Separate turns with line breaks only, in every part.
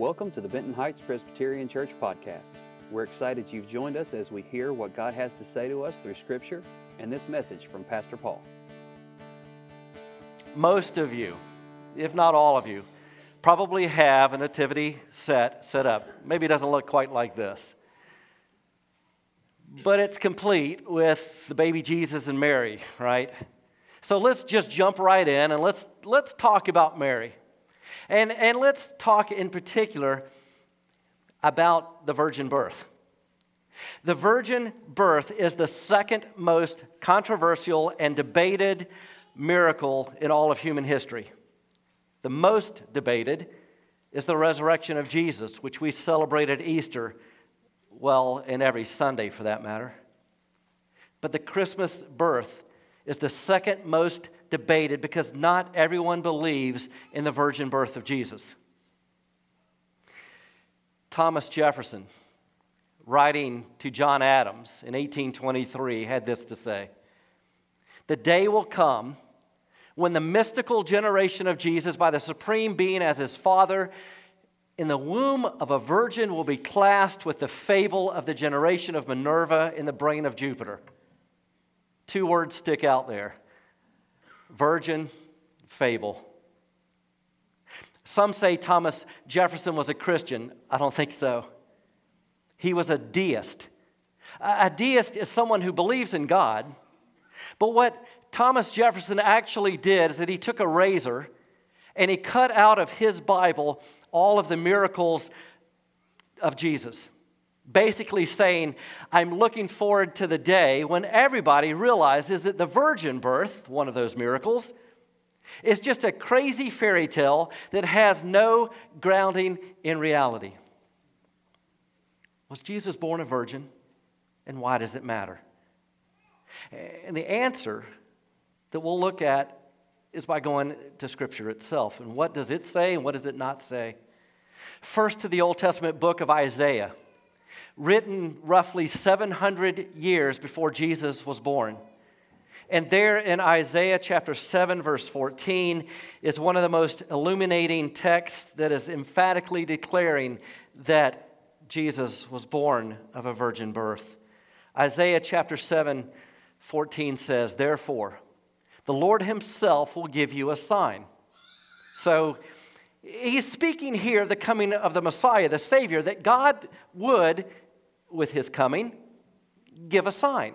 Welcome to the Benton Heights Presbyterian Church podcast. We're excited you've joined us as we hear what God has to say to us through Scripture and this message from Pastor Paul.
Most of you, if not all of you, probably have a nativity set set up. Maybe it doesn't look quite like this. But it's complete with the baby Jesus and Mary, right? So let's just jump right in and let's let's talk about Mary. And, and let's talk in particular about the virgin birth. The virgin birth is the second most controversial and debated miracle in all of human history. The most debated is the resurrection of Jesus, which we celebrate at Easter, well, and every Sunday for that matter. But the Christmas birth is the second most debated because not everyone believes in the virgin birth of Jesus. Thomas Jefferson, writing to John Adams in 1823, had this to say The day will come when the mystical generation of Jesus, by the Supreme Being as his Father, in the womb of a virgin will be classed with the fable of the generation of Minerva in the brain of Jupiter. Two words stick out there virgin, fable. Some say Thomas Jefferson was a Christian. I don't think so. He was a deist. A deist is someone who believes in God. But what Thomas Jefferson actually did is that he took a razor and he cut out of his Bible all of the miracles of Jesus basically saying, I'm looking forward to the day when everybody realizes that the virgin birth, one of those miracles, is just a crazy fairy tale that has no grounding in reality. Was Jesus born a virgin? And why does it matter? And the answer that we'll look at is by going to Scripture itself. And what does it say and what does it not say? First, to the Old Testament book of Isaiah written roughly 700 years before Jesus was born. And there in Isaiah chapter 7, verse 14, is one of the most illuminating texts that is emphatically declaring that Jesus was born of a virgin birth. Isaiah chapter 7, 14 says, Therefore, the Lord Himself will give you a sign. So, he's speaking here of the coming of the Messiah, the Savior, that God would with his coming, give a sign.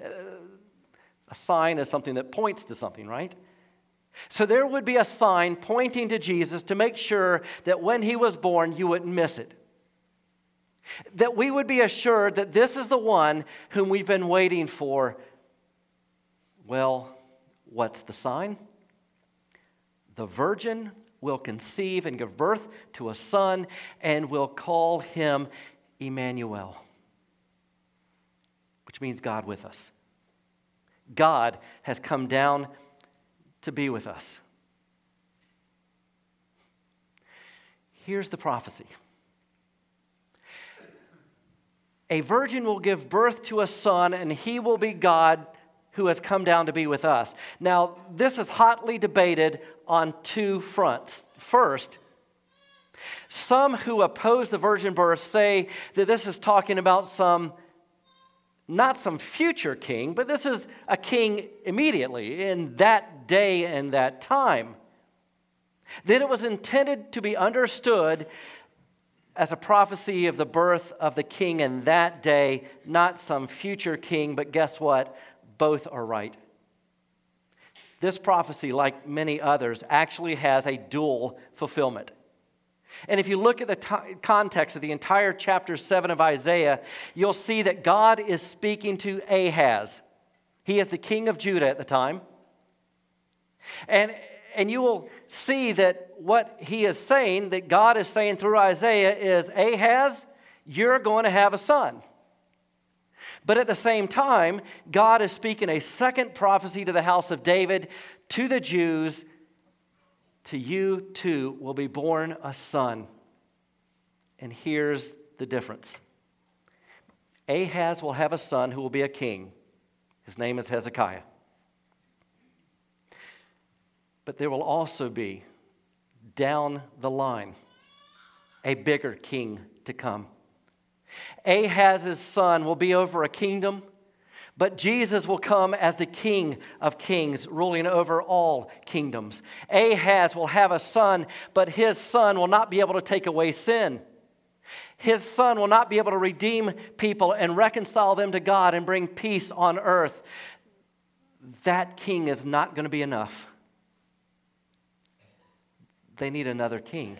A sign is something that points to something, right? So there would be a sign pointing to Jesus to make sure that when he was born, you wouldn't miss it. That we would be assured that this is the one whom we've been waiting for. Well, what's the sign? The virgin will conceive and give birth to a son and will call him Emmanuel, which means God with us. God has come down to be with us. Here's the prophecy A virgin will give birth to a son, and he will be God who has come down to be with us. Now, this is hotly debated on two fronts. First, some who oppose the virgin birth say that this is talking about some, not some future king, but this is a king immediately in that day and that time. That it was intended to be understood as a prophecy of the birth of the king in that day, not some future king, but guess what? Both are right. This prophecy, like many others, actually has a dual fulfillment. And if you look at the t- context of the entire chapter 7 of Isaiah, you'll see that God is speaking to Ahaz. He is the king of Judah at the time. And, and you will see that what he is saying, that God is saying through Isaiah, is Ahaz, you're going to have a son. But at the same time, God is speaking a second prophecy to the house of David, to the Jews, to you too will be born a son. And here's the difference Ahaz will have a son who will be a king. His name is Hezekiah. But there will also be, down the line, a bigger king to come. Ahaz's son will be over a kingdom, but Jesus will come as the king of kings, ruling over all kingdoms. Ahaz will have a son, but his son will not be able to take away sin. His son will not be able to redeem people and reconcile them to God and bring peace on earth. That king is not going to be enough. They need another king.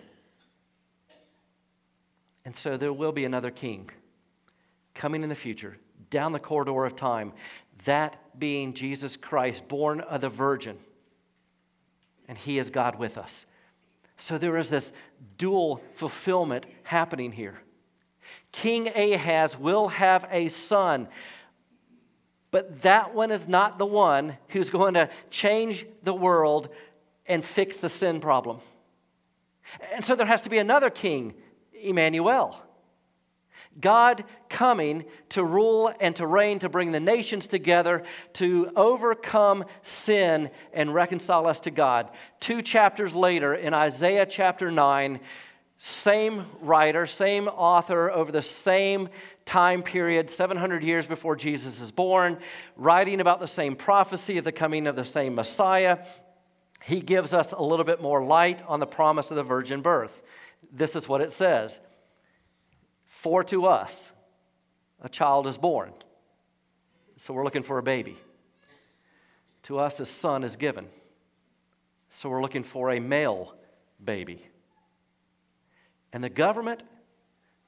And so there will be another king coming in the future, down the corridor of time, that being Jesus Christ, born of the Virgin. And he is God with us. So there is this dual fulfillment happening here. King Ahaz will have a son, but that one is not the one who's going to change the world and fix the sin problem. And so there has to be another king, Emmanuel. God coming to rule and to reign, to bring the nations together, to overcome sin and reconcile us to God. Two chapters later, in Isaiah chapter 9, same writer, same author over the same time period, 700 years before Jesus is born, writing about the same prophecy of the coming of the same Messiah. He gives us a little bit more light on the promise of the virgin birth. This is what it says For to us a child is born. So we're looking for a baby. To us a son is given. So we're looking for a male baby. And the government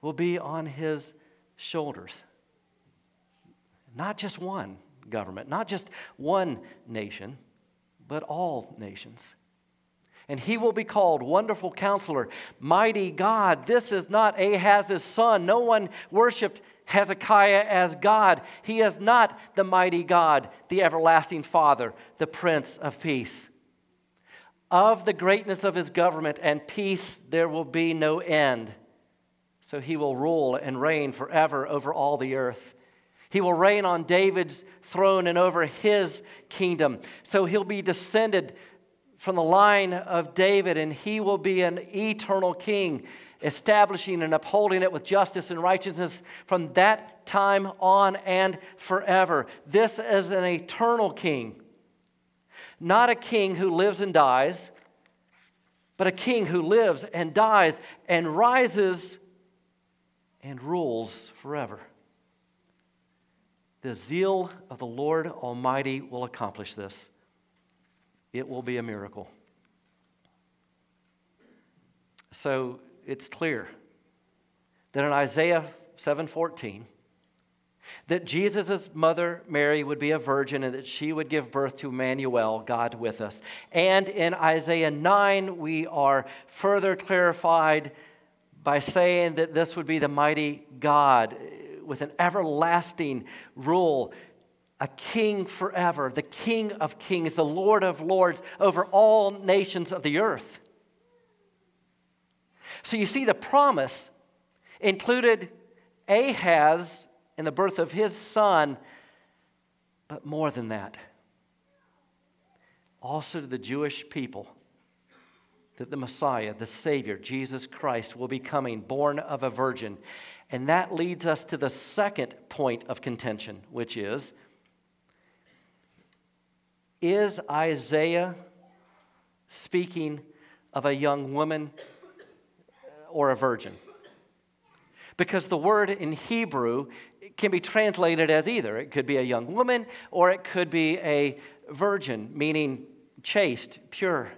will be on his shoulders. Not just one government, not just one nation, but all nations. And he will be called Wonderful Counselor, Mighty God. This is not Ahaz's son. No one worshiped Hezekiah as God. He is not the mighty God, the everlasting Father, the Prince of Peace. Of the greatness of his government and peace, there will be no end. So he will rule and reign forever over all the earth. He will reign on David's throne and over his kingdom. So he'll be descended from the line of David, and he will be an eternal king, establishing and upholding it with justice and righteousness from that time on and forever. This is an eternal king, not a king who lives and dies, but a king who lives and dies and rises and rules forever. The zeal of the Lord Almighty will accomplish this it will be a miracle. So it's clear that in Isaiah 7:14 that Jesus' mother Mary would be a virgin and that she would give birth to Emmanuel, God with us. And in Isaiah 9, we are further clarified by saying that this would be the mighty God with an everlasting rule a king forever, the King of kings, the Lord of lords over all nations of the earth. So you see, the promise included Ahaz in the birth of his son, but more than that, also to the Jewish people that the Messiah, the Savior, Jesus Christ, will be coming, born of a virgin. And that leads us to the second point of contention, which is is Isaiah speaking of a young woman or a virgin? Because the word in Hebrew can be translated as either. It could be a young woman or it could be a virgin, meaning chaste, pure.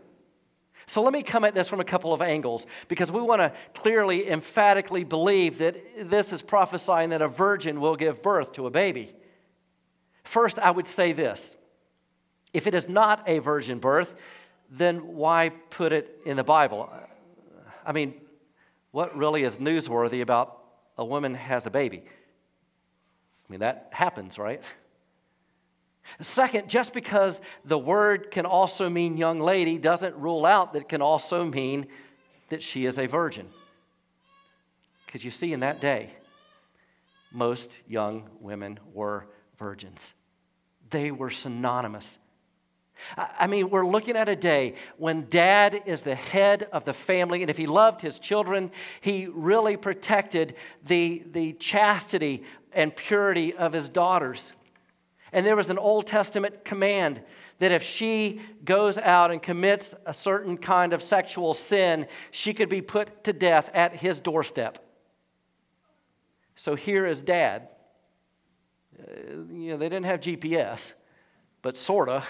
So let me come at this from a couple of angles because we want to clearly, emphatically believe that this is prophesying that a virgin will give birth to a baby. First, I would say this if it is not a virgin birth, then why put it in the Bible? I mean, what really is newsworthy about a woman has a baby? I mean, that happens, right? Second, just because the word can also mean young lady doesn't rule out that it can also mean that she is a virgin. Because you see, in that day, most young women were virgins, they were synonymous I mean, we're looking at a day when dad is the head of the family, and if he loved his children, he really protected the, the chastity and purity of his daughters. And there was an Old Testament command that if she goes out and commits a certain kind of sexual sin, she could be put to death at his doorstep. So here is dad. Uh, you know, they didn't have GPS, but sort of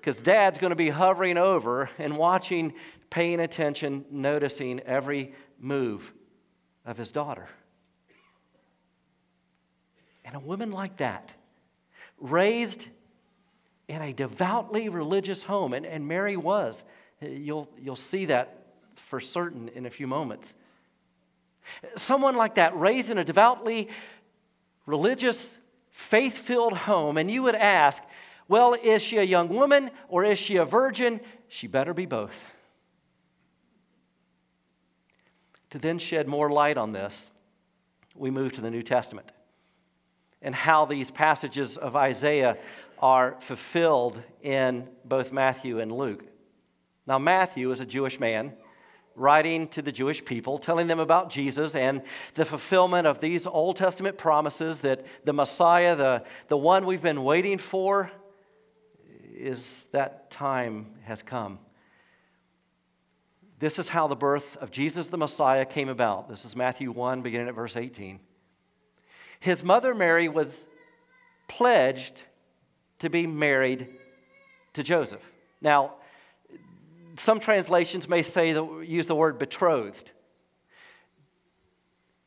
because dad's going to be hovering over and watching, paying attention, noticing every move of his daughter. And a woman like that, raised in a devoutly religious home, and, and Mary was, you'll, you'll see that for certain in a few moments. Someone like that, raised in a devoutly religious, faith filled home, and you would ask, well, is she a young woman or is she a virgin? She better be both. To then shed more light on this, we move to the New Testament and how these passages of Isaiah are fulfilled in both Matthew and Luke. Now, Matthew is a Jewish man writing to the Jewish people, telling them about Jesus and the fulfillment of these Old Testament promises that the Messiah, the, the one we've been waiting for, is that time has come. This is how the birth of Jesus the Messiah came about. This is Matthew 1, beginning at verse 18. His mother Mary was pledged to be married to Joseph. Now, some translations may say the, use the word betrothed,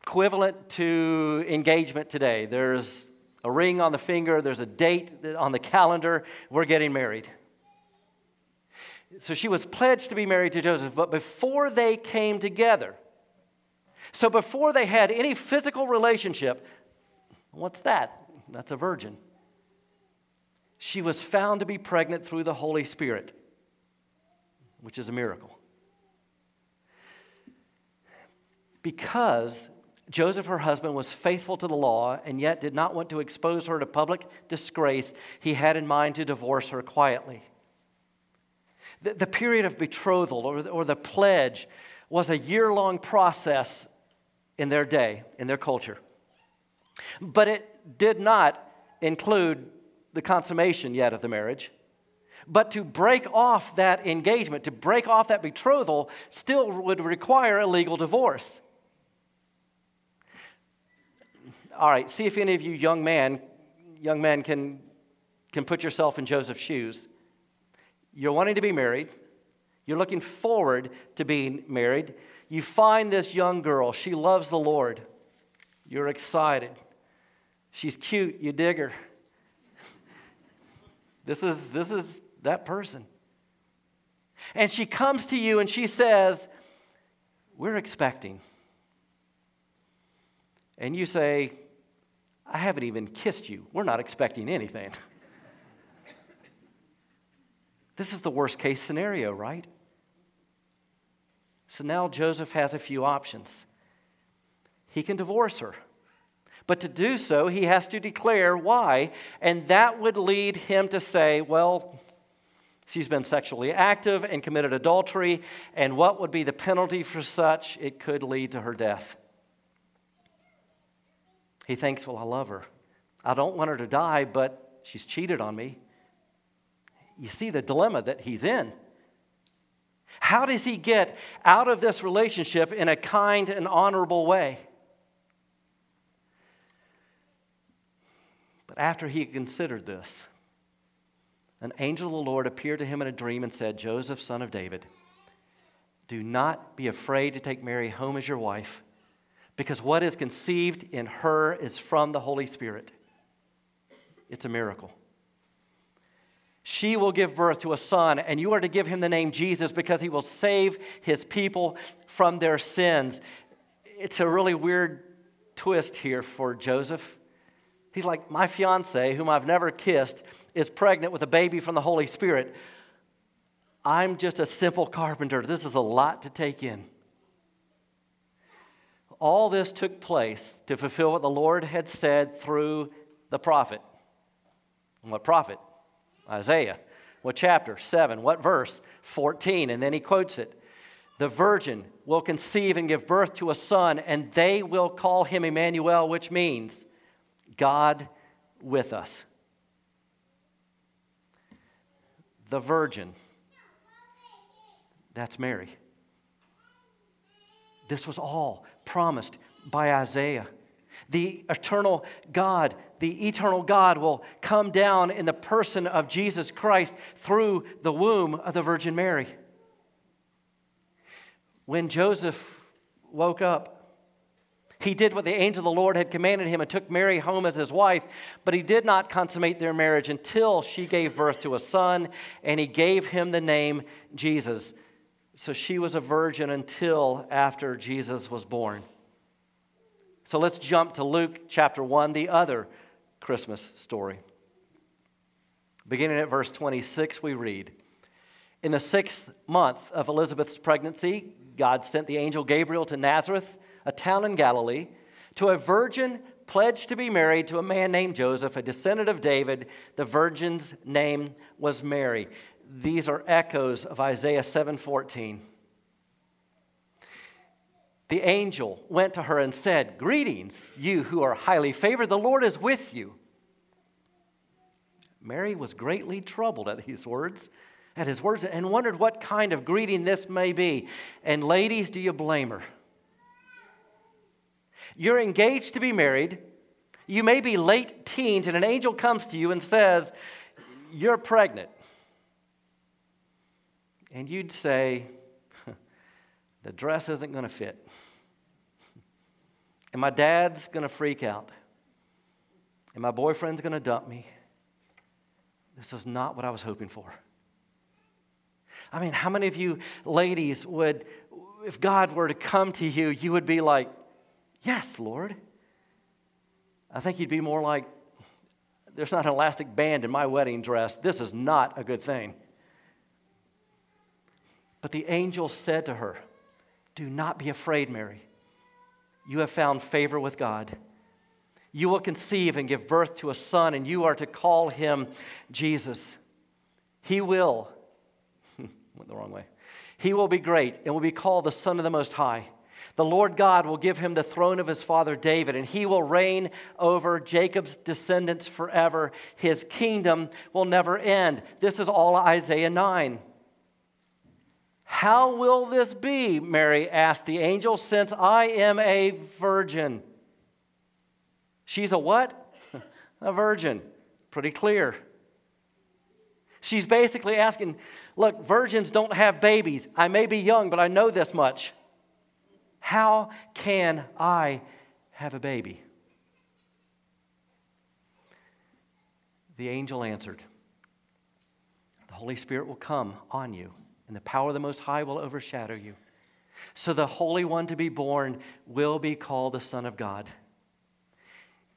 equivalent to engagement today. There's a ring on the finger, there's a date on the calendar, we're getting married. So she was pledged to be married to Joseph, but before they came together, so before they had any physical relationship, what's that? That's a virgin. She was found to be pregnant through the Holy Spirit, which is a miracle. Because Joseph, her husband, was faithful to the law and yet did not want to expose her to public disgrace. He had in mind to divorce her quietly. The, the period of betrothal or, or the pledge was a year long process in their day, in their culture. But it did not include the consummation yet of the marriage. But to break off that engagement, to break off that betrothal, still would require a legal divorce. All right, see if any of you young man, young men can, can put yourself in Joseph's shoes. You're wanting to be married. You're looking forward to being married. You find this young girl. She loves the Lord. You're excited. She's cute. You dig her. This is, this is that person. And she comes to you and she says, We're expecting. And you say, I haven't even kissed you. We're not expecting anything. this is the worst case scenario, right? So now Joseph has a few options. He can divorce her. But to do so, he has to declare why, and that would lead him to say, well, she's been sexually active and committed adultery, and what would be the penalty for such? It could lead to her death. He thinks, Well, I love her. I don't want her to die, but she's cheated on me. You see the dilemma that he's in. How does he get out of this relationship in a kind and honorable way? But after he considered this, an angel of the Lord appeared to him in a dream and said, Joseph, son of David, do not be afraid to take Mary home as your wife because what is conceived in her is from the Holy Spirit. It's a miracle. She will give birth to a son, and you are to give him the name Jesus because he will save his people from their sins. It's a really weird twist here for Joseph. He's like, My fiance, whom I've never kissed, is pregnant with a baby from the Holy Spirit. I'm just a simple carpenter. This is a lot to take in. All this took place to fulfill what the Lord had said through the prophet. What prophet? Isaiah. What chapter? 7. What verse? 14. And then he quotes it. The virgin will conceive and give birth to a son, and they will call him Emmanuel, which means God with us. The virgin. That's Mary. This was all promised by Isaiah. The eternal God, the eternal God will come down in the person of Jesus Christ through the womb of the Virgin Mary. When Joseph woke up, he did what the angel of the Lord had commanded him and took Mary home as his wife, but he did not consummate their marriage until she gave birth to a son, and he gave him the name Jesus. So she was a virgin until after Jesus was born. So let's jump to Luke chapter 1, the other Christmas story. Beginning at verse 26, we read In the sixth month of Elizabeth's pregnancy, God sent the angel Gabriel to Nazareth, a town in Galilee, to a virgin pledged to be married to a man named Joseph, a descendant of David. The virgin's name was Mary. These are echoes of Isaiah 7:14 the angel went to her and said, Greetings, you who are highly favored, the Lord is with you. Mary was greatly troubled at these words, at his words, and wondered what kind of greeting this may be. And ladies, do you blame her? You're engaged to be married. You may be late teens, and an angel comes to you and says, You're pregnant. And you'd say, the dress isn't going to fit. And my dad's going to freak out. And my boyfriend's going to dump me. This is not what I was hoping for. I mean, how many of you ladies would, if God were to come to you, you would be like, Yes, Lord? I think you'd be more like, There's not an elastic band in my wedding dress. This is not a good thing. But the angel said to her, do not be afraid, Mary. You have found favor with God. You will conceive and give birth to a son, and you are to call him Jesus. He will, went the wrong way. He will be great and will be called the Son of the Most High. The Lord God will give him the throne of his father David, and he will reign over Jacob's descendants forever. His kingdom will never end. This is all Isaiah 9. How will this be? Mary asked the angel, since I am a virgin. She's a what? a virgin. Pretty clear. She's basically asking, look, virgins don't have babies. I may be young, but I know this much. How can I have a baby? The angel answered, The Holy Spirit will come on you and the power of the Most High will overshadow you. So the Holy One to be born will be called the Son of God.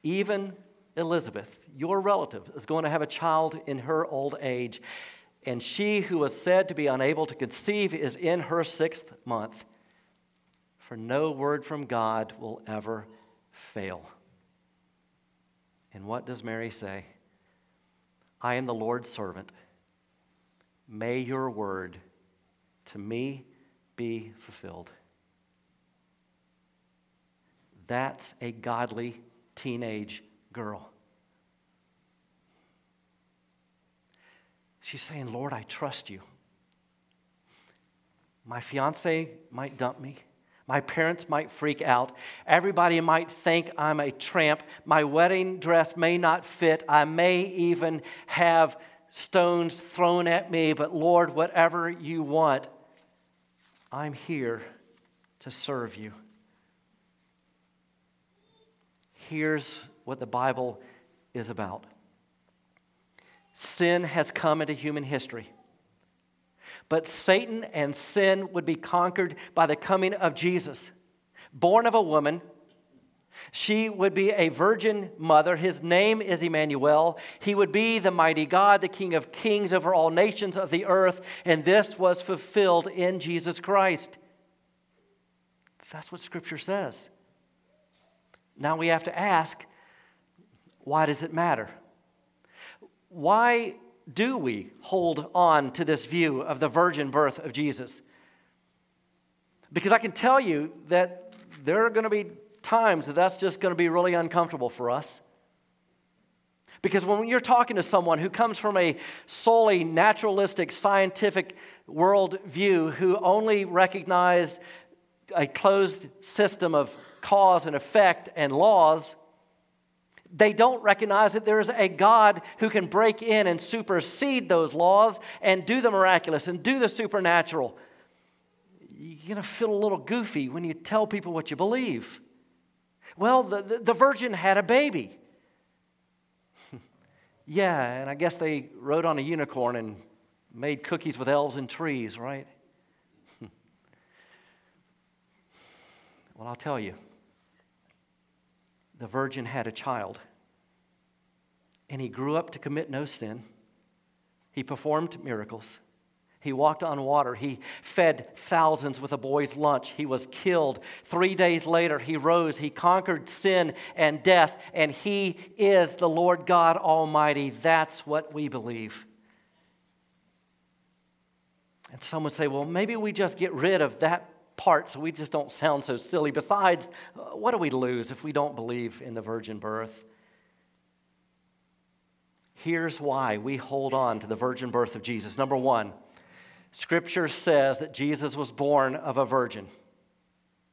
Even Elizabeth, your relative, is going to have a child in her old age, and she who was said to be unable to conceive is in her sixth month. For no word from God will ever fail. And what does Mary say? I am the Lord's servant. May your word to me be fulfilled. That's a godly teenage girl. She's saying, Lord, I trust you. My fiance might dump me. My parents might freak out. Everybody might think I'm a tramp. My wedding dress may not fit. I may even have stones thrown at me. But Lord, whatever you want, I'm here to serve you. Here's what the Bible is about sin has come into human history. But Satan and sin would be conquered by the coming of Jesus. Born of a woman, she would be a virgin mother. His name is Emmanuel. He would be the mighty God, the King of kings over all nations of the earth. And this was fulfilled in Jesus Christ. That's what Scripture says. Now we have to ask why does it matter? Why do we hold on to this view of the virgin birth of Jesus? Because I can tell you that there are going to be times that that's just going to be really uncomfortable for us. Because when you're talking to someone who comes from a solely naturalistic, scientific worldview, who only recognize a closed system of cause and effect and laws, they don't recognize that there's a God who can break in and supersede those laws and do the miraculous and do the supernatural. You're going to feel a little goofy when you tell people what you believe. Well, the, the, the virgin had a baby. yeah, and I guess they rode on a unicorn and made cookies with elves and trees, right? well, I'll tell you the virgin had a child. And he grew up to commit no sin. He performed miracles. He walked on water. He fed thousands with a boy's lunch. He was killed. Three days later, he rose. He conquered sin and death, and he is the Lord God Almighty. That's what we believe. And some would say, well, maybe we just get rid of that part so we just don't sound so silly. Besides, uh, what do we lose if we don't believe in the virgin birth? Here's why we hold on to the virgin birth of Jesus. Number one, Scripture says that Jesus was born of a virgin.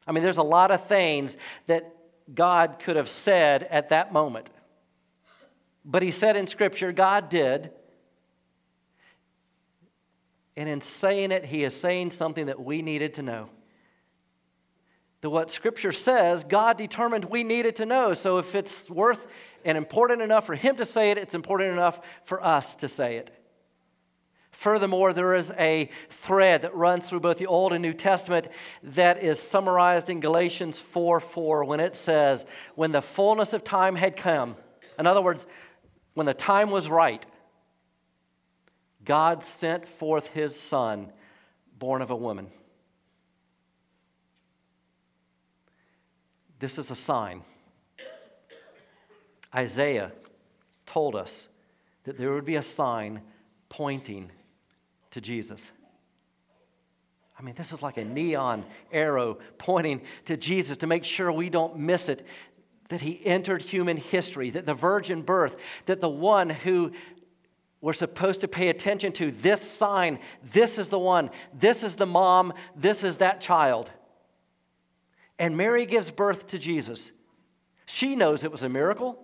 I mean, there's a lot of things that God could have said at that moment. But He said in Scripture, God did. And in saying it, He is saying something that we needed to know that what Scripture says, God determined we needed to know. So if it's worth and important enough for Him to say it, it's important enough for us to say it. Furthermore, there is a thread that runs through both the Old and New Testament that is summarized in Galatians 4 4 when it says, When the fullness of time had come, in other words, when the time was right, God sent forth His Son, born of a woman. This is a sign. Isaiah told us that there would be a sign pointing to Jesus. I mean, this is like a neon arrow pointing to Jesus to make sure we don't miss it. That he entered human history, that the virgin birth, that the one who we're supposed to pay attention to, this sign, this is the one, this is the mom, this is that child. And Mary gives birth to Jesus. She knows it was a miracle.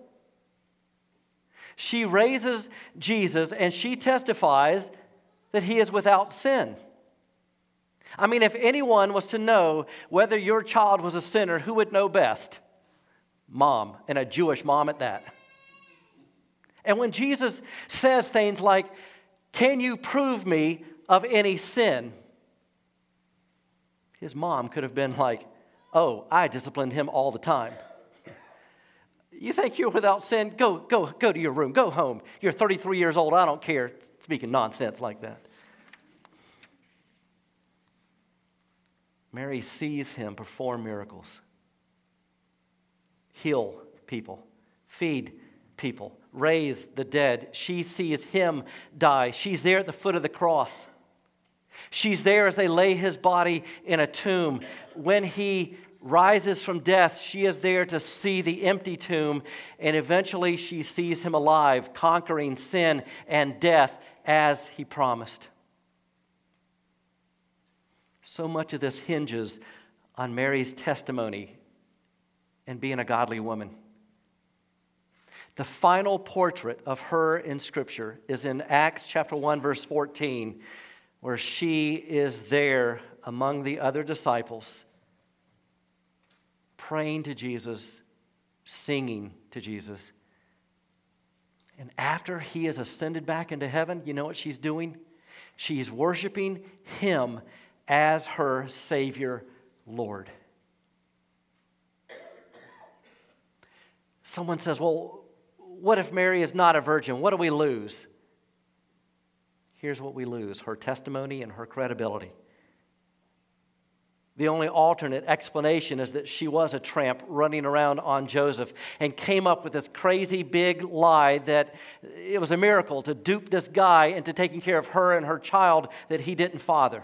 She raises Jesus and she testifies that he is without sin. I mean, if anyone was to know whether your child was a sinner, who would know best? Mom, and a Jewish mom at that. And when Jesus says things like, Can you prove me of any sin? His mom could have been like, Oh, I disciplined him all the time. You think you're without sin? Go, go, go to your room. Go home. You're 33 years old. I don't care. Speaking nonsense like that. Mary sees him perform miracles, heal people, feed people, raise the dead. She sees him die. She's there at the foot of the cross. She's there as they lay his body in a tomb. When he rises from death, she is there to see the empty tomb, and eventually she sees him alive, conquering sin and death as he promised. So much of this hinges on Mary's testimony and being a godly woman. The final portrait of her in Scripture is in Acts chapter 1, verse 14 where she is there among the other disciples, praying to Jesus, singing to Jesus. And after he has ascended back into heaven, you know what she's doing? She's worshiping him as her Savior Lord. Someone says, Well, what if Mary is not a virgin? What do we lose? here's what we lose her testimony and her credibility. The only alternate explanation is that she was a tramp running around on Joseph and came up with this crazy big lie that it was a miracle to dupe this guy into taking care of her and her child that he didn't father.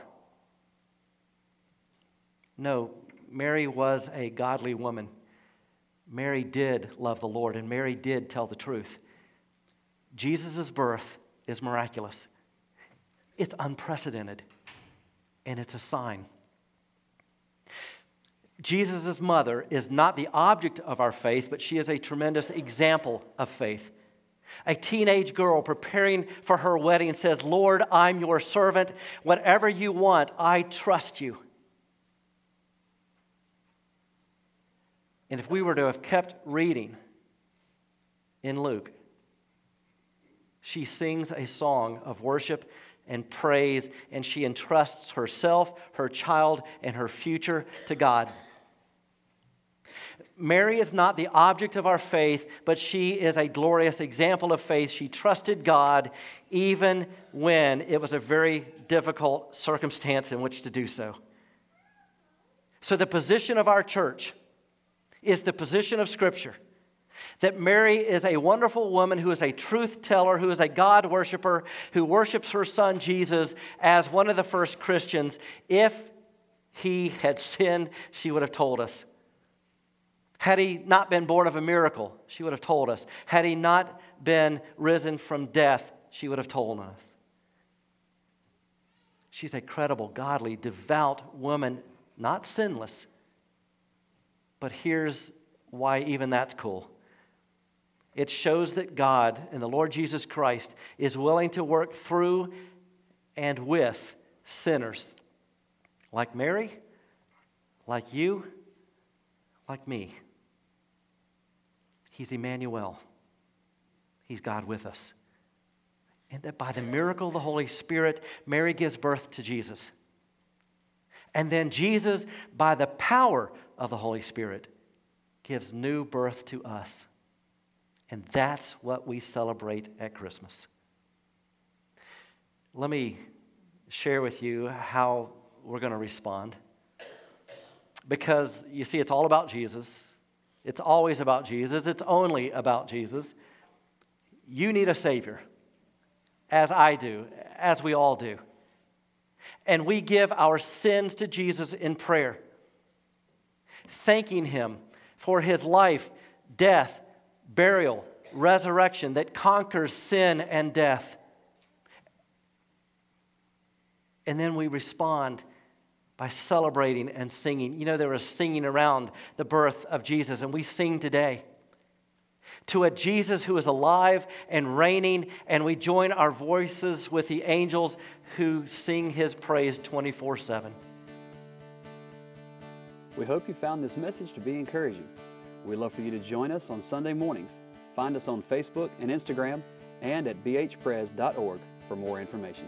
No, Mary was a godly woman. Mary did love the Lord, and Mary did tell the truth. Jesus' birth is miraculous, it's unprecedented, and it's a sign. Jesus' mother is not the object of our faith, but she is a tremendous example of faith. A teenage girl preparing for her wedding says, Lord, I'm your servant. Whatever you want, I trust you. And if we were to have kept reading in Luke, she sings a song of worship and praise, and she entrusts herself, her child, and her future to God. Mary is not the object of our faith, but she is a glorious example of faith. She trusted God even when it was a very difficult circumstance in which to do so. So, the position of our church is the position of Scripture that Mary is a wonderful woman who is a truth teller, who is a God worshiper, who worships her son Jesus as one of the first Christians. If he had sinned, she would have told us. Had he not been born of a miracle, she would have told us. Had he not been risen from death, she would have told us. She's a credible, godly, devout woman, not sinless. But here's why even that's cool it shows that God and the Lord Jesus Christ is willing to work through and with sinners like Mary, like you, like me. He's Emmanuel. He's God with us. And that by the miracle of the Holy Spirit, Mary gives birth to Jesus. And then Jesus, by the power of the Holy Spirit, gives new birth to us. And that's what we celebrate at Christmas. Let me share with you how we're going to respond. Because you see, it's all about Jesus. It's always about Jesus. It's only about Jesus. You need a Savior, as I do, as we all do. And we give our sins to Jesus in prayer, thanking Him for His life, death, burial, resurrection that conquers sin and death. And then we respond by celebrating and singing. You know, there was singing around the birth of Jesus, and we sing today to a Jesus who is alive and reigning, and we join our voices with the angels who sing his praise 24 7.
We hope you found this message to be encouraging. We'd love for you to join us on Sunday mornings. Find us on Facebook and Instagram and at bhpres.org for more information.